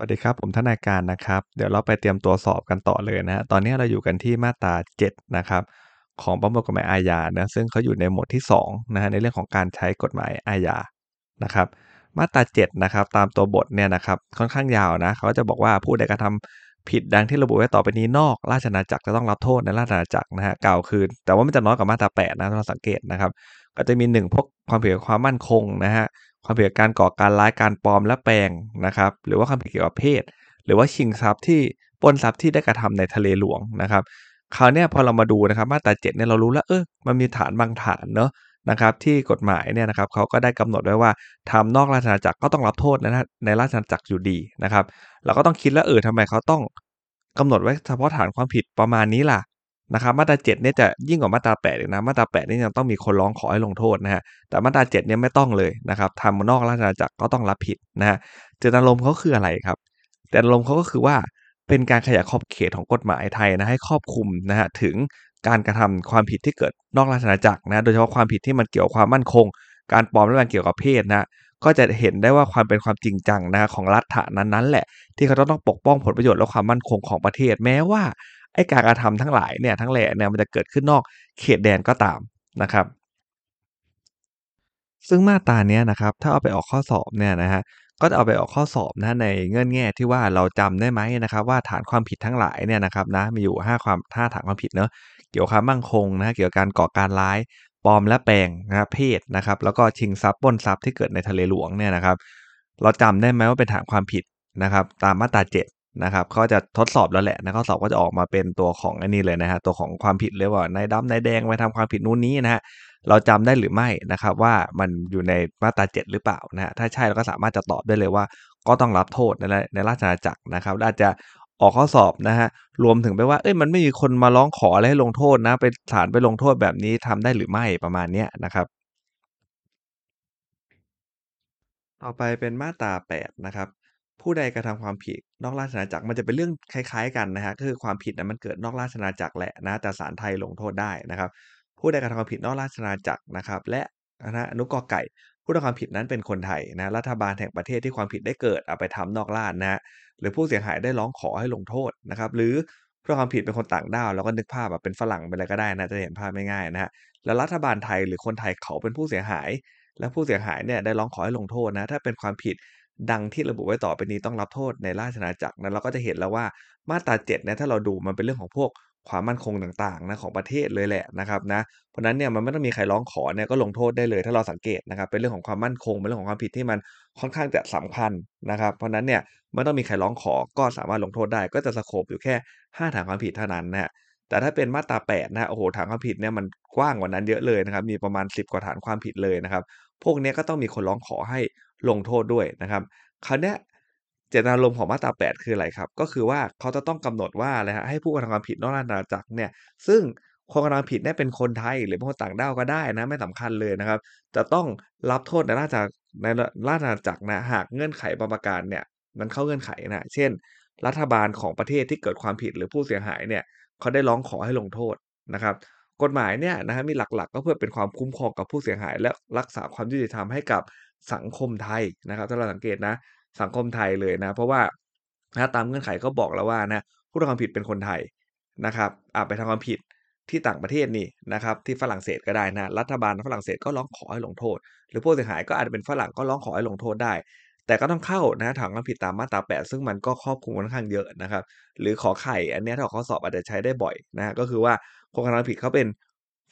สวัสดีครับ ผมทนายการนะครับ เดี๋ยวเราไปเตรียมตัวสอบกันต่อเลยนะฮะตอนนี้เราอยู่กันที่มาตรา 7 นะครับ ของประมวลกฎหมายอาญานะซึ่งเขาอยู่ในหมวดที่2นะฮะในเรื่องของการใช้กฎหมายอาญานะครับ มาตรา 7 นะครับ ตามตัวบทเนี่ยนะครับค่อนข้างยาวนะเขาจะบอกว่าผู้ใดกระทำผิดดังที่ระบุไว้ต่อไปนี้นอก ราชอาณาจักรจะต้องรับโทษในราชอาณาจักรนะฮะกล่าวคือแต่ว่ามันจะน้อยกว่ามาตรา8นะเราสังเกตนะครับ ก็จะมี 1 พวกความผิดความมั่นคงนะฮะ ความผิดการก่อการร้ายการปลอมและแปลงนะครับ หรือว่าความผิดเกี่ยวกับเพศ หรือว่าชิงทรัพย์ที่ปล้นทรัพย์ที่ได้กระทำในทะเลหลวงนะครับคราวนี้พอเรามาดูนะครับมาตราเจ็ดเนี่ยเรารู้แล้วเออมันมีฐานบางฐานเนาะนะครับที่กฎหมายเนี่ยนะครับเขาก็ได้กำหนดไว้ว่าทำนอกราชอาณาจักรก็ต้องรับโทษนะในราชอาณาจักรอยู่ดีนะครับ เราก็ต้องคิดแล้วเออทำไมเขาต้องกำหนดไว้เฉพาะฐานความผิดประมาณนี้ล่ะ นะครับมาตราเจ็ดเนี่ยจะยิ่งกว่ามาตราแปดนะมาตราแปดนี่ยังต้องมีคนร้องขอให้ลงโทษนะฮะแต่มาตราเจ็ดเนี่ยไม่ต้องเลยนะครับทำนอกราชอาณาจักรก็ต้องรับผิดนะฮะเจตนารมณ์เขาคืออะไรครับเจตนารมณ์เขาก็คือว่าเป็นการขยายขอบเขตของกฎหมายไทยนะให้ครอบคลุมนะฮะถึงการกระทำความผิดที่เกิดนอกราชอาณาจักรนะโดยเฉพาะความผิดที่มันเกี่ยวความมั่นคง การปลอมและการเกี่ยวกับเพศนะก็จะเห็นได้ว่าความเป็นความจริงจังนะของรัฐะนั้นๆแหละ ที่เขาต้องปกป้องผลประโยชน์และความมั่นคงของประเทศแม้ว่า ไอ้การกระทำทั้งหลายเนี่ยทั้งแหล่เนี่ยมันจะเกิดขึ้นนอกเขตแดนก็ตามนะครับ ซึ่งมาตราเนี้ยนะครับถ้าเอาไปออกข้อสอบเนี่ยนะฮะก็จะเอาไปออกข้อสอบนะในเงื่อนแง่ที่ว่าเราจำได้ไหมนะครับ ว่าฐานความผิดทั้งหลายเนี่ยนะครับนะมีอยู่ 5 ความ5ฐานความผิดเนาะเกี่ยวกับความมั่งคงนะเกี่ยวกับการก่อการร้ายปลอมและแปลงนะเพศนะครับแล้วก็ชิงทรัพย์ปล้นทรัพย์ที่เกิดในทะเลหลวงเนี่ยนะครับ เราจำได้ไหมว่าเป็นฐานความผิดนะครับ ตามมาตรา7 นะครับเขาจะทดสอบแล้วแหละนะข้อสอบก็จะออกมาเป็นตัวของอันนี้เลยนะฮะตัวของความผิดเลยว่านายดำนายแดงไปทำความผิดนู้นนี้นะฮะเราจำได้หรือไม่นะครับว่ามันอยู่ในมาตรา7หรือเปล่านะฮะถ้าใช่เราก็สามารถจะตอบได้เลยว่า ก็ต้องรับโทษในในราชอาณาจักรนะครับอาจจะออกข้อสอบนะฮะรวมถึงไปว่าเอ้ยมันไม่มีคนมาร้องขออะไรให้ลงโทษนะไปศาลไปลงโทษแบบนี้ทำได้หรือไม่ประมาณนี้นะครับต่อไปเป็นมาตรา8นะครับ ผู้ใดกระทำความผิดนอกราชอาณาจักร มันจะเป็นเรื่องคล้าย ๆ กันนะฮะก็คือความผิดนะมันเกิดนอกราชอาณาจักรแหละนะ แต่ศาลไทยลงโทษได้นะครับ ผู้ใดกระทำความผิดนอกราชอาณาจักรนะครับ และนะอนุกอไก่ ผู้ทำความผิดนั้นเป็นคนไทยนะ รัฐบาลแห่งประเทศที่ความผิดได้เกิดเอาไปทำนอกราชนะ หรือผู้เสียหายได้ร้องขอให้ลงโทษนะครับ หรือผู้ทำความผิดเป็นคนต่างด้าว แล้วก็นึกภาพแบบเป็นฝรั่งเป็นอะไรก็ได้นะ จะเห็นภาพไม่ง่ายนะฮะ แล้วรัฐบาลไทยหรือคนไทยเขาเป็นผู้เสียหาย และผู้เสียหายเนี่ยได้ร้องขอให้ลงโทษนะ ถ้าเป็นความผิด ดังที่ระบุไว้ต่อไปนี้ต้องรับโทษในราชอาณาจักรนั้นเราก็จะเห็นแล้วว่ามาตรา7เนี่ยถ้าเราดูมันเป็นเรื่องของพวกความมั่นคงต่างๆนะของประเทศเลยแหละนะครับนะเพราะนั้นเนี่ยมันไม่ต้องมีใครร้องขอเนี่ยก็ลงโทษได้เลยถ้าเราสังเกตนะครับเป็นเรื่องของความมั่นคงเป็นเรื่องของความผิดที่มันค่อนข้างจะสำคัญนะครับ เพราะนั้นเนี่ยไม่ต้องมีใครร้องขอก็สามารถลงโทษได้ ก็จะสโคบอยู่แค่ 5 ฐานความผิดเท่านั้นนะฮะ แต่ถ้าเป็นมาตรา8นะโอ้โหฐานความผิดเนี่ยมันกว้างกว่านั้นเยอะเลยนะครับ มีประมาณ 10 กว่าฐานความผิดเลยนะครับ พวกนี้ก็ต้องมีคนร้องขอให้ลงโทษด้วยนะครับ คราวนี้เจตนารมณ์ของมาตรา 8 คืออะไรครับ ก็คือว่าเขาจะต้องกำหนดว่าอะไรฮะให้ผู้กระทำความผิดนอกราชอาณาจักรเนี่ย ซึ่งคนกระทำผิดเนี่ยเป็นคนไทยหรือเป็นคนต่างด้าวก็ได้นะไม่สำคัญเลยนะครับ จะต้องรับโทษในราชในราชอาณาจักรนะหากเงื่อนไขบางประการเนี่ยมันเข้าเงื่อนไขนะ เช่น รัฐบาลของประเทศที่เกิดความผิดหรือผู้เสียหายเนี่ย เขาได้ร้องขอให้ลงโทษนะครับ กฎหมายเนี่ยนะฮะมีหลักๆ ก็เพื่อเป็นความคุ้มครองกับผู้เสียหาย และรักษาความยุติธรรมให้กับสังคมไทยนะครับ ถ้าเราสังเกตนะสังคมไทยเลยนะ เพราะว่านะตามเงื่อนไขก็บอกแล้วว่านะผู้ทำความผิดเป็นคนไทยนะครับอาจไปทำความผิดที่ต่างประเทศนี่นะครับที่ฝรั่งเศสก็ได้นะรัฐบาลฝรั่งเศสก็ร้องขอให้ลงโทษ หรือผู้เสียหายก็อาจจะเป็นฝรั่งก็ร้องขอให้ลงโทษได้ แต่ก็ต้องเข้านะถังความผิดตามมาตรา 8 ซึ่งมันก็ครอบคลุมค่อนข้างเยอะนะครับ หรือขอไข่อันนี้ถ้าข้อสอบอาจจะใช้ได้บ่อยนะก็คือว่าคนกระทำผิดเขาเป็น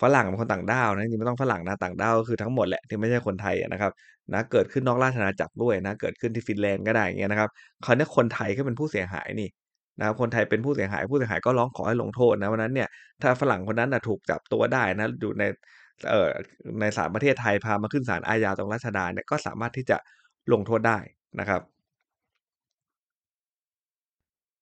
ฝรั่งเป็นคนต่างด้าวนะจริงไม่ต้องฝรั่งนะต่างด้าวก็คือทั้งหมดแหละที่ไม่ใช่คนไทยนะครับนะเกิดขึ้นนอกราชอาณาจักรด้วยนะเกิดขึ้นที่ฟินแลนด์ก็ได้เงี้ยนะครับคราวนี้คนไทยก็เป็นผู้เสียหายนี่นะคคนไทยเป็นผู้เสียหายผู้เสียหายก็ร้องขอให้ลงโทษนะวันนั้นเนี่ยถ้าฝรั่งคนนั้นนะถูกจับตัวได้นะอยู่ในเอ่อในศาลประเทศไทยพามาขึ้นศาลอาญาตรงราชดาเนี่ยก็สามารถที่จะ ลงโทษได้นะครับ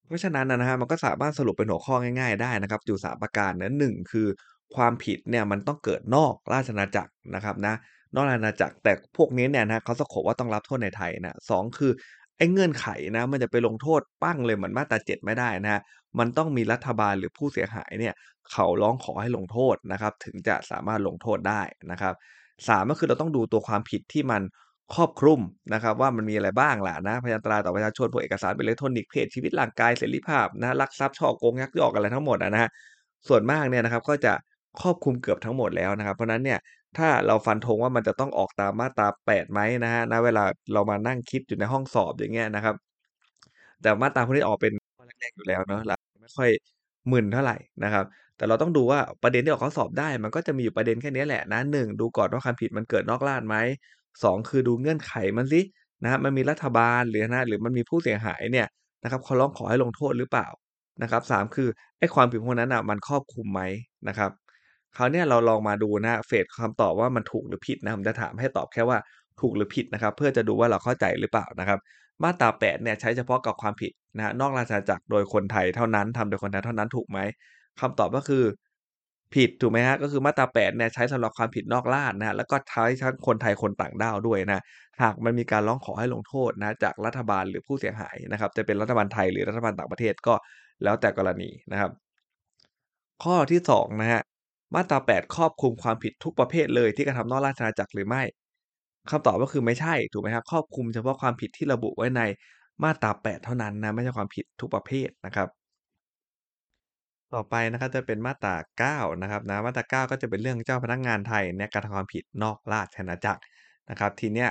เพราะฉะนั้นนะฮะมันก็สามารถสรุปเป็นหัวข้อง่าย ๆ ได้นะครับ อยู่3ประการนะหนึ่งคือความผิดเนี่ยมันต้องเกิดนอกราชอาณาจักรนะครับนะนอกราชอาณาจักรแต่พวกนี้เนี่ยนะเขาสะกบว่าต้องรับโทษในไทยนะสองคือไอ้เงื่อนไขนะมันจะไปลงโทษปั้งเลยเหมือนมาตราเจ็ดไม่ได้นะฮะมันต้องมีรัฐบาลหรือผู้เสียหายเนี่ยเขาร้องขอให้ลงโทษนะครับ ถึงจะสามารถลงโทษได้นะครับสามก็คือเราต้องดูตัวความผิดที่มัน ครอบคลุมนะครับว่ามันมีอะไรบ้างล่ะนะ พยันตราต่อประชาชนพวกเอกสารเป็นอิเล็กทรอนิกส์เพศชีวิตร่างกายเสรีภาพนะลักทรัพย์ฉ้อโกงยักยอกอะไรทั้งหมดนะฮะส่วนมากเนี่ยนะครับก็จะครอบคลุมเกือบทั้งหมดแล้วนะครับ เพราะนั้นเนี่ยถ้าเราฟันธงว่ามันจะต้องออกตามมาตรา8ไหมนะฮะณเวลาเรามานั่งคิดอยู่ในห้องสอบอย่างเงี้ยนะครับ แต่มาตราพวกนี้ออกเป็นข้อแรกๆอยู่แล้วเนาะเราไม่ค่อยมึนเท่าไหร่นะครับแต่เราต้องดูว่าประเด็นที่ออกข้อสอบได้ มันก็จะมีอยู่ประเด็นแค่นี้แหละนะ1ดูก่อนว่าความผิดมันเกิดนอกราชไหม 2 คือดูเงื่อนไขมันสินะครับมันมีรัฐบาลหรือนะหรือมันมีผู้เสียหายเนี่ยนะครับเขาร้องขอให้ลงโทษหรือเปล่านะครับ3คือไอ้ความผิดพวกนั้นน่ะมันครอบคลุมไหมนะครับคราวเนี้ยเราลองมาดูนะเฟสคำตอบว่ามันถูกหรือผิดนะผมจะถามให้ตอบแค่ว่าถูกหรือผิดนะครับ เพื่อจะดูว่าเราเข้าใจหรือเปล่านะครับ มาตรา8เนี่ยใช้เฉพาะกับความผิดนะนอกราชอาณาจักรโดยคนไทยเท่านั้นทำโดยคนไทยเท่านั้นถูกไหมคำตอบก็คือ ผิดถูกไหมฮะก็คือมาตรา8เนี่ยใช้สำหรับความผิดนอกราชนะแล้วก็ใช้ทั้งคนไทยคนต่างด้าวด้วยนะหากมันมีการร้องขอให้ลงโทษนะจากรัฐบาลหรือผู้เสียหายนะครับ จะเป็นรัฐบาลไทยหรือรัฐบาลต่างประเทศก็แล้วแต่กรณีนะครับ ข้อที่2นะฮะมาตรา 8 ครอบคลุมความผิดทุกประเภทเลยที่กระทำนอกราชอาณาจักรหรือไม่คำตอบก็คือไม่ใช่ถูกไหมครับครอบคลุมเฉพาะความผิดที่ระบุไว้ในมาตรา 8 เท่านั้นนะไม่ใช่ความผิดทุกประเภทนะครับ ต่อไปนะครับจะเป็นมาตรา 9 นะครับนะ มาตรา 9 ก็จะเป็นเรื่องเจ้าพนักงานไทยเนี่ยกระทำความผิดนอกราชอาณาจักรนะครับ ทีเนี้ย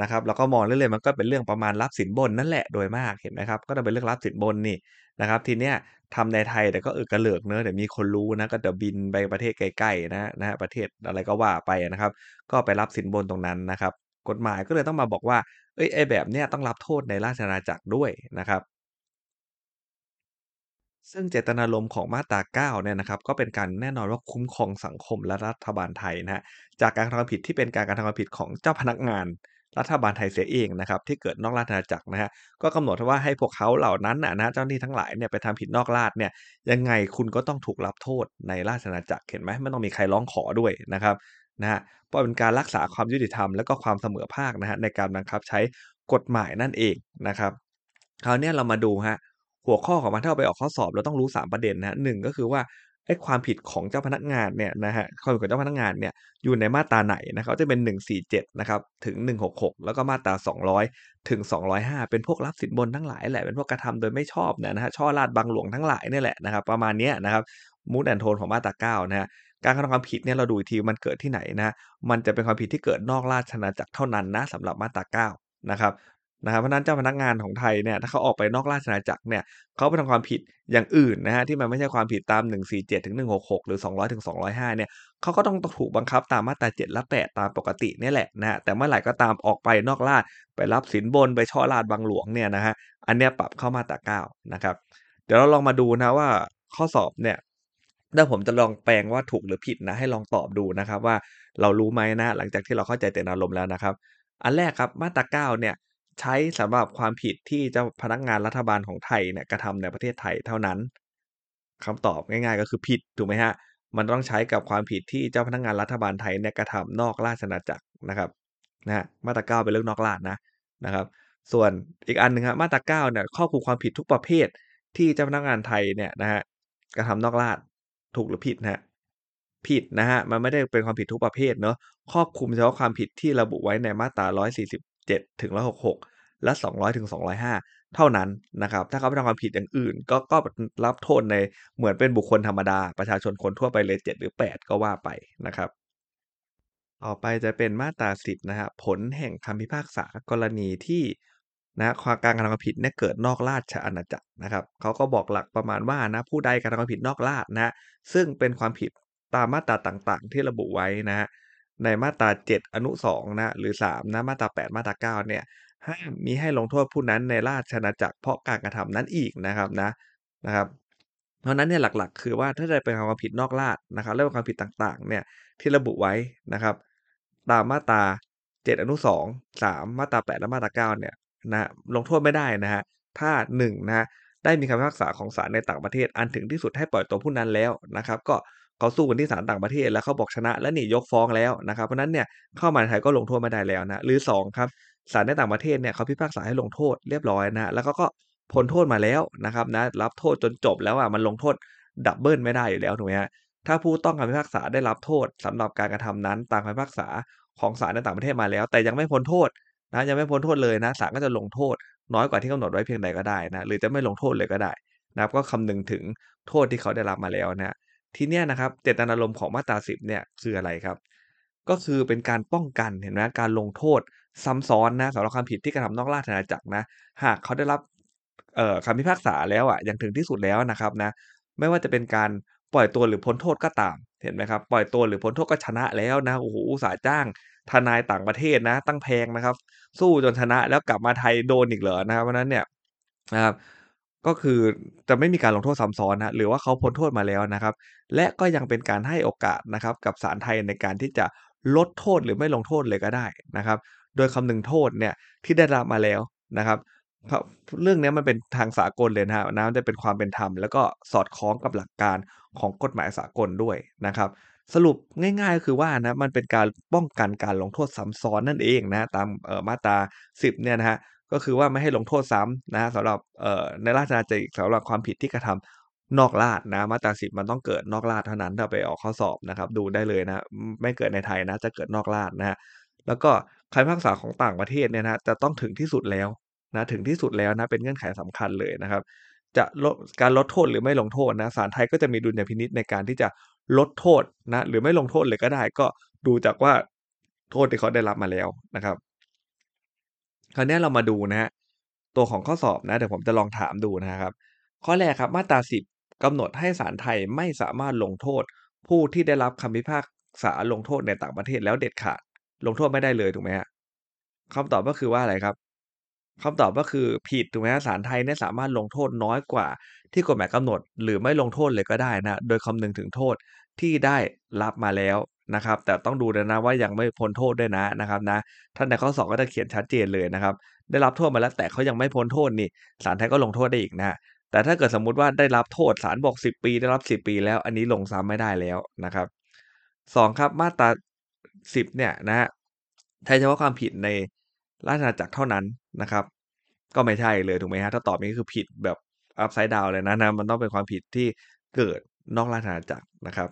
นะครับเราก็มองเรื่อยๆมันก็เป็นเรื่องประมาณรับสินบนนั่นแหละโดยมากเห็นไหมครับ ก็จะเป็นเรื่องรับสินบนนี่นะครับ ทีเนี้ยทำในไทยแต่ก็เออกระเลิกเนอะเดี๋ยวมีคนรู้นะก็เดี๋ยวบินไปประเทศใกล้ๆนะนะฮะประเทศอะไรก็ว่าไปนะครับ ก็ไปรับสินบนตรงนั้นนะครับ กฎหมายก็เลยต้องมาบอกว่าเอ้ยไอ้แบบเนี้ยต้องรับโทษในราชอาณาจักรด้วยนะครับ ซึ่งเจตนารมณ์ของมาตรา 9 เนี่ยนะครับ ก็เป็นการแน่นอนว่าคุ้มครองสังคมและรัฐบาลไทยนะฮะจากการกระทำผิดที่เป็นการกระทำความผิดของเจ้าพนักงาน รัฐบาลไทยเสียเองนะครับที่เกิดนอกราชอาณาจักรนะฮะก็กำหนดว่าให้พวกเขาเหล่านั้นนะนะเจ้าหน้าที่ทั้งหลายเนี่ยไปทำผิดนอกราชเนี่ยยังไงคุณก็ต้องถูกรับโทษในราชอาณาจักรเห็นไหมไม่ต้องมีใครร้องขอด้วยนะครับนะฮะเพราะเป็นการรักษาความยุติธรรมและก็ความเสมอภาคนะฮะในการบังคับใช้กฎหมายนั่นเองนะครับคราวนี้เรามาดูฮะ หัวข้อของมันถ้าเอาไปออกข้อสอบเราต้องรู้ 3 ประเด็นนะหนึ่งก็คือว่าไอ้ความผิดของเจ้าพนักงานเนี่ยนะฮะความผิดของเจ้าพนักงานเนี่ยอยู่ในมาตราไหนนะครับจะเป็น 147นะครับถึง 166 แล้วก็มาตรา 200 ถึง 205 เป็นพวกรับสินบนทั้งหลายแหละเป็นพวกกระทำโดยไม่ชอบเนี่ยนะฮะช่อราชบังหลวงทั้งหลายนี่แหละนะครับประมาณนี้นะครับมูดแอนโทนของมาตรา9นะฮะการกระทำความผิดเนี่ยเราดูทีมันเกิดที่ไหนนะมันจะเป็นความผิดที่เกิดนอกราชอาณาจักรเท่านั้นนะสำหรับมาตรา9นะครับ นะครับเพราะนั้นเจ้าพนักงานของไทยเนี่ยถ้าเขาออกไปนอกราชอาณาจักรเนี่ยเขาไปทำความผิดอย่างอื่นนะฮะที่มันไม่ใช่ความผิดตาม 147ถึง166 หรือ 200ถึง205เนี่ยเขาก็ต้องถูกบังคับตามมาตรา7และ 8 ตามปกตินี่แหละนะฮะแต่เมื่อไหร่ก็ตามออกไปนอกราชไปรับสินบนไปช่อราชบังหลวงเนี่ยนะฮะอันเนี้ยปรับเข้ามาตรา9นะครับเดี๋ยวเราลองมาดูนะว่าข้อสอบเนี่ยถ้าผมจะลองแปลงว่าถูกหรือผิดนะให้ลองตอบดูนะครับว่าเรารู้ไหมนะหลังจากที่เราเข้าใจเจตนารมณ์แล้วนะครับ อันแรกครับมาตรา9เนี่ย ใช้สำหรับความผิดที่เจ้าพนักงานรัฐบาลของไทยเนี่ยกระทำในประเทศไทยเท่านั้นคำตอบง่ายๆ ก็คือผิดถูกไหมฮะมันต้องใช้กับความผิดที่เจ้าพนักงานรัฐบาลไทยเนี่ยกระทำนอกราชอาณาจักรนะครับนะฮะมาตรา9เป็นเรื่องนอกราชนะนะครับ ส่วนอีกอันหนึ่งครับมาตรา9เนี่ยครอบคลุมความผิดทุกประเภทที่เจ้าพนักงานไทยเนี่ยนะฮะกระทำนอกราชถูกหรือผิดนะฮะผิดนะฮะมันไม่ได้เป็นความผิดทุกประเภทเนาะครอบคลุมเฉพาะความผิดที่ระบุไว้ในมาตรา 147ถึง 166 และ 200 ถึง 205 เท่านั้นนะครับ ถ้าเขาไปทำความผิดอย่างอื่น ก็ก็รับโทษในเหมือนเป็นบุคคลธรรมดา ประชาชนคนทั่วไปเลย 7 หรือ 8 ก็ว่าไปนะครับต่อไปจะเป็นมาตรา10นะฮะผลแห่งคำพิพากษากรณีที่นะความการกระทำความผิดเนี่ยเกิดนอกราชอาณาจักรนะครับเขาก็บอกหลักประมาณว่านะผู้ใดกระทำความผิดนอกราชนะซึ่งเป็นความผิดตามมาตราต่างๆ ที่ระบุไว้นะฮะ ในมาตรา 7 อนุ2นะหรือ 3 นะมาตรา 8 มาตรา9เนี่ยห้ามมิให้ลงโทษผู้นั้นในราชอาณาจักรเพราะการกระทำนั้นอีกนะครับนะนะครับ เพราะนั้นเนี่ยหลักๆ คือว่าถ้าจะเป็นความผิดนอกราชนะครับและเป็นความผิดต่างๆเนี่ยที่ระบุไว้นะครับ ตามมาตรา 7 อนุ 2 3 มาตรา 8 และมาตรา9เนี่ยนะลงโทษไม่ได้นะฮะถ้า1นะฮะได้มีคำพิพากษาของศาลในต่างประเทศอันถึงที่สุดให้ปล่อยตัวผู้นั้นแล้วนะครับ ก็ เขาสู้กันที่ศาลต่างประเทศ แล้วเขาบอกชนะและนี่ยกฟ้องแล้วนะครับเพราะนั้นเนี่ยเข้ามาในไทยก็ลงโทษไม่ได้แล้วนะหรือ2ครับศาลในต่างประเทศเนี่ยเขาพิพากษาให้ลงโทษเรียบร้อยนะแล้วก็ก็พ้นโทษมาแล้วนะครับนะรับโทษจนจบแล้วอะมันลงโทษดับเบิลไม่ได้อยู่แล้วถูกไหมฮะถ้าผู้ต้องคำพิพากษาได้รับโทษสำหรับการกระทำนั้นตามคำพิพากษาของศาลในต่างประเทศมาแล้ว แต่ยังไม่พ้นโทษนะยังไม่พ้นโทษเลยนะศาลก็จะลงโทษ น้อยกว่าที่กำหนดไว้เพียงใดก็ได้นะหรือจะไม่ลงโทษเลยก็ได้นะครับก็คำนึงถึงโทษที่เขาได้รับมาแล้วนะ ทีเนี้ยนะครับเจตนารมณ์ของมาตราสิบเนี่ยคืออะไรครับ ก็คือเป็นการป้องกันเห็นไหมการลงโทษซ้ำซ้อนนะสำหรับความผิดที่กระทำนอกราชอาณาจักรนะ หากเขาได้รับคำพิพากษาแล้วอะอย่างถึงที่สุดแล้วนะครับนะไม่ว่าจะเป็นการปล่อยตัวหรือพ้นโทษก็ตาม เห็นไหมครับ ปล่อยตัวหรือพ้นโทษก็ชนะแล้วนะโอ้โหอุตส่าห์จ้าง ทนายต่างประเทศนะ ตั้งแพงนะครับ สู้จนชนะแล้วกลับมาไทยโดนอีกเหรอนะครับเพราะนั้นเนี่ยนะครับ ก็คือจะไม่มีการลงโทษซ้ำซ้อนนะหรือว่าเขาพ้นโทษมาแล้วนะครับ และก็ยังเป็นการให้โอกาสนะครับกับศาลไทยในการที่จะลดโทษหรือไม่ลงโทษเลยก็ได้นะครับ โดยคำนึงโทษเนี่ยที่ได้รับมาแล้วนะครับเพราะเรื่องนี้มันเป็นทางสากลเลยนะฮะนะมันจะเป็นความเป็นธรรม แล้วก็สอดคล้องกับหลักการของกฎหมายสากลด้วยนะครับ สรุปง่ายๆก็คือว่านะมันเป็นการป้องกันการลงโทษซ้ำซ้อนนั่นเองนะตามออมาตรา10เนี่ยนะฮะ ก็คือว่าไม่ให้ลงโทษซ้ำนะสำหรับเอ่อในราชอาณาจักรสำหรับความผิดที่กระทำนอกราชนะมาตรา10มันต้องเกิดนอกราชเท่านั้นถ้าไปออกข้อสอบนะครับดูได้เลยนะไม่เกิดในไทยนะจะเกิดนอกราชนะฮะแล้วก็คำพิพากษาของต่างประเทศเนี่ยนะจะต้องถึงที่สุดแล้วนะถึงที่สุดแล้วนะเป็นเงื่อนไขสำคัญเลยนะครับ จะลดการลดโทษหรือไม่ลงโทษนะศาลไทยก็จะมีดุลยพินิษในการที่จะลดโทษนะหรือไม่ลงโทษเลยก็ได้ก็ดูจากว่าโทษที่เขาได้รับมาแล้วนะครับ คราวนี้เรามาดูนะฮะตัวของข้อสอบนะเดี๋ยวผมจะลองถามดูนะครับ ข้อแรกครับมาตราสิบกำหนดให้ศาลไทยไม่สามารถลงโทษ ผู้ที่ได้รับคำพิพากษาลงโทษในต่างประเทศแล้วเด็ดขาด ลงโทษไม่ได้เลยถูกไหมฮะคำตอบก็คือว่าอะไรครับคำตอบก็คือผิดถูกไหมศาลไทยเนี่ยสามารถลงโทษน้อยกว่า ที่กฎหมายกำหนด หรือไม่ลงโทษเลยก็ได้นะ โดยคำนึงถึงโทษที่ได้รับมาแล้ว นะครับ แต่ต้องดูนะนะว่ายังไม่พ้นโทษด้วยนะนะครับนะท่านในข้อสอบก็จะเขียนชัดเจนเลยนะครับ ได้รับโทษมาแล้วแต่เขายังไม่พ้นโทษนี่ศาลไทยก็ลงโทษได้อีกนะแต่ถ้าเกิดสมมุติว่าได้รับโทษศาลบอก 10 ปีได้รับ 10 ปีแล้วอันนี้ลงซ้ำไม่ได้แล้วนะครับสองครับมาตราสิบเนี่ยนะฮะใช้เฉพาะความผิดในราชอาณาจักรเท่านั้นนะครับ ก็ไม่ใช่เลยถูกไหมฮะถ้าตอบนี้คือผิดแบบอัพไซด์ดาวเลยนะนะมันต้องเป็นความผิดที่เกิดนอกราชอาณาจักรนะครับ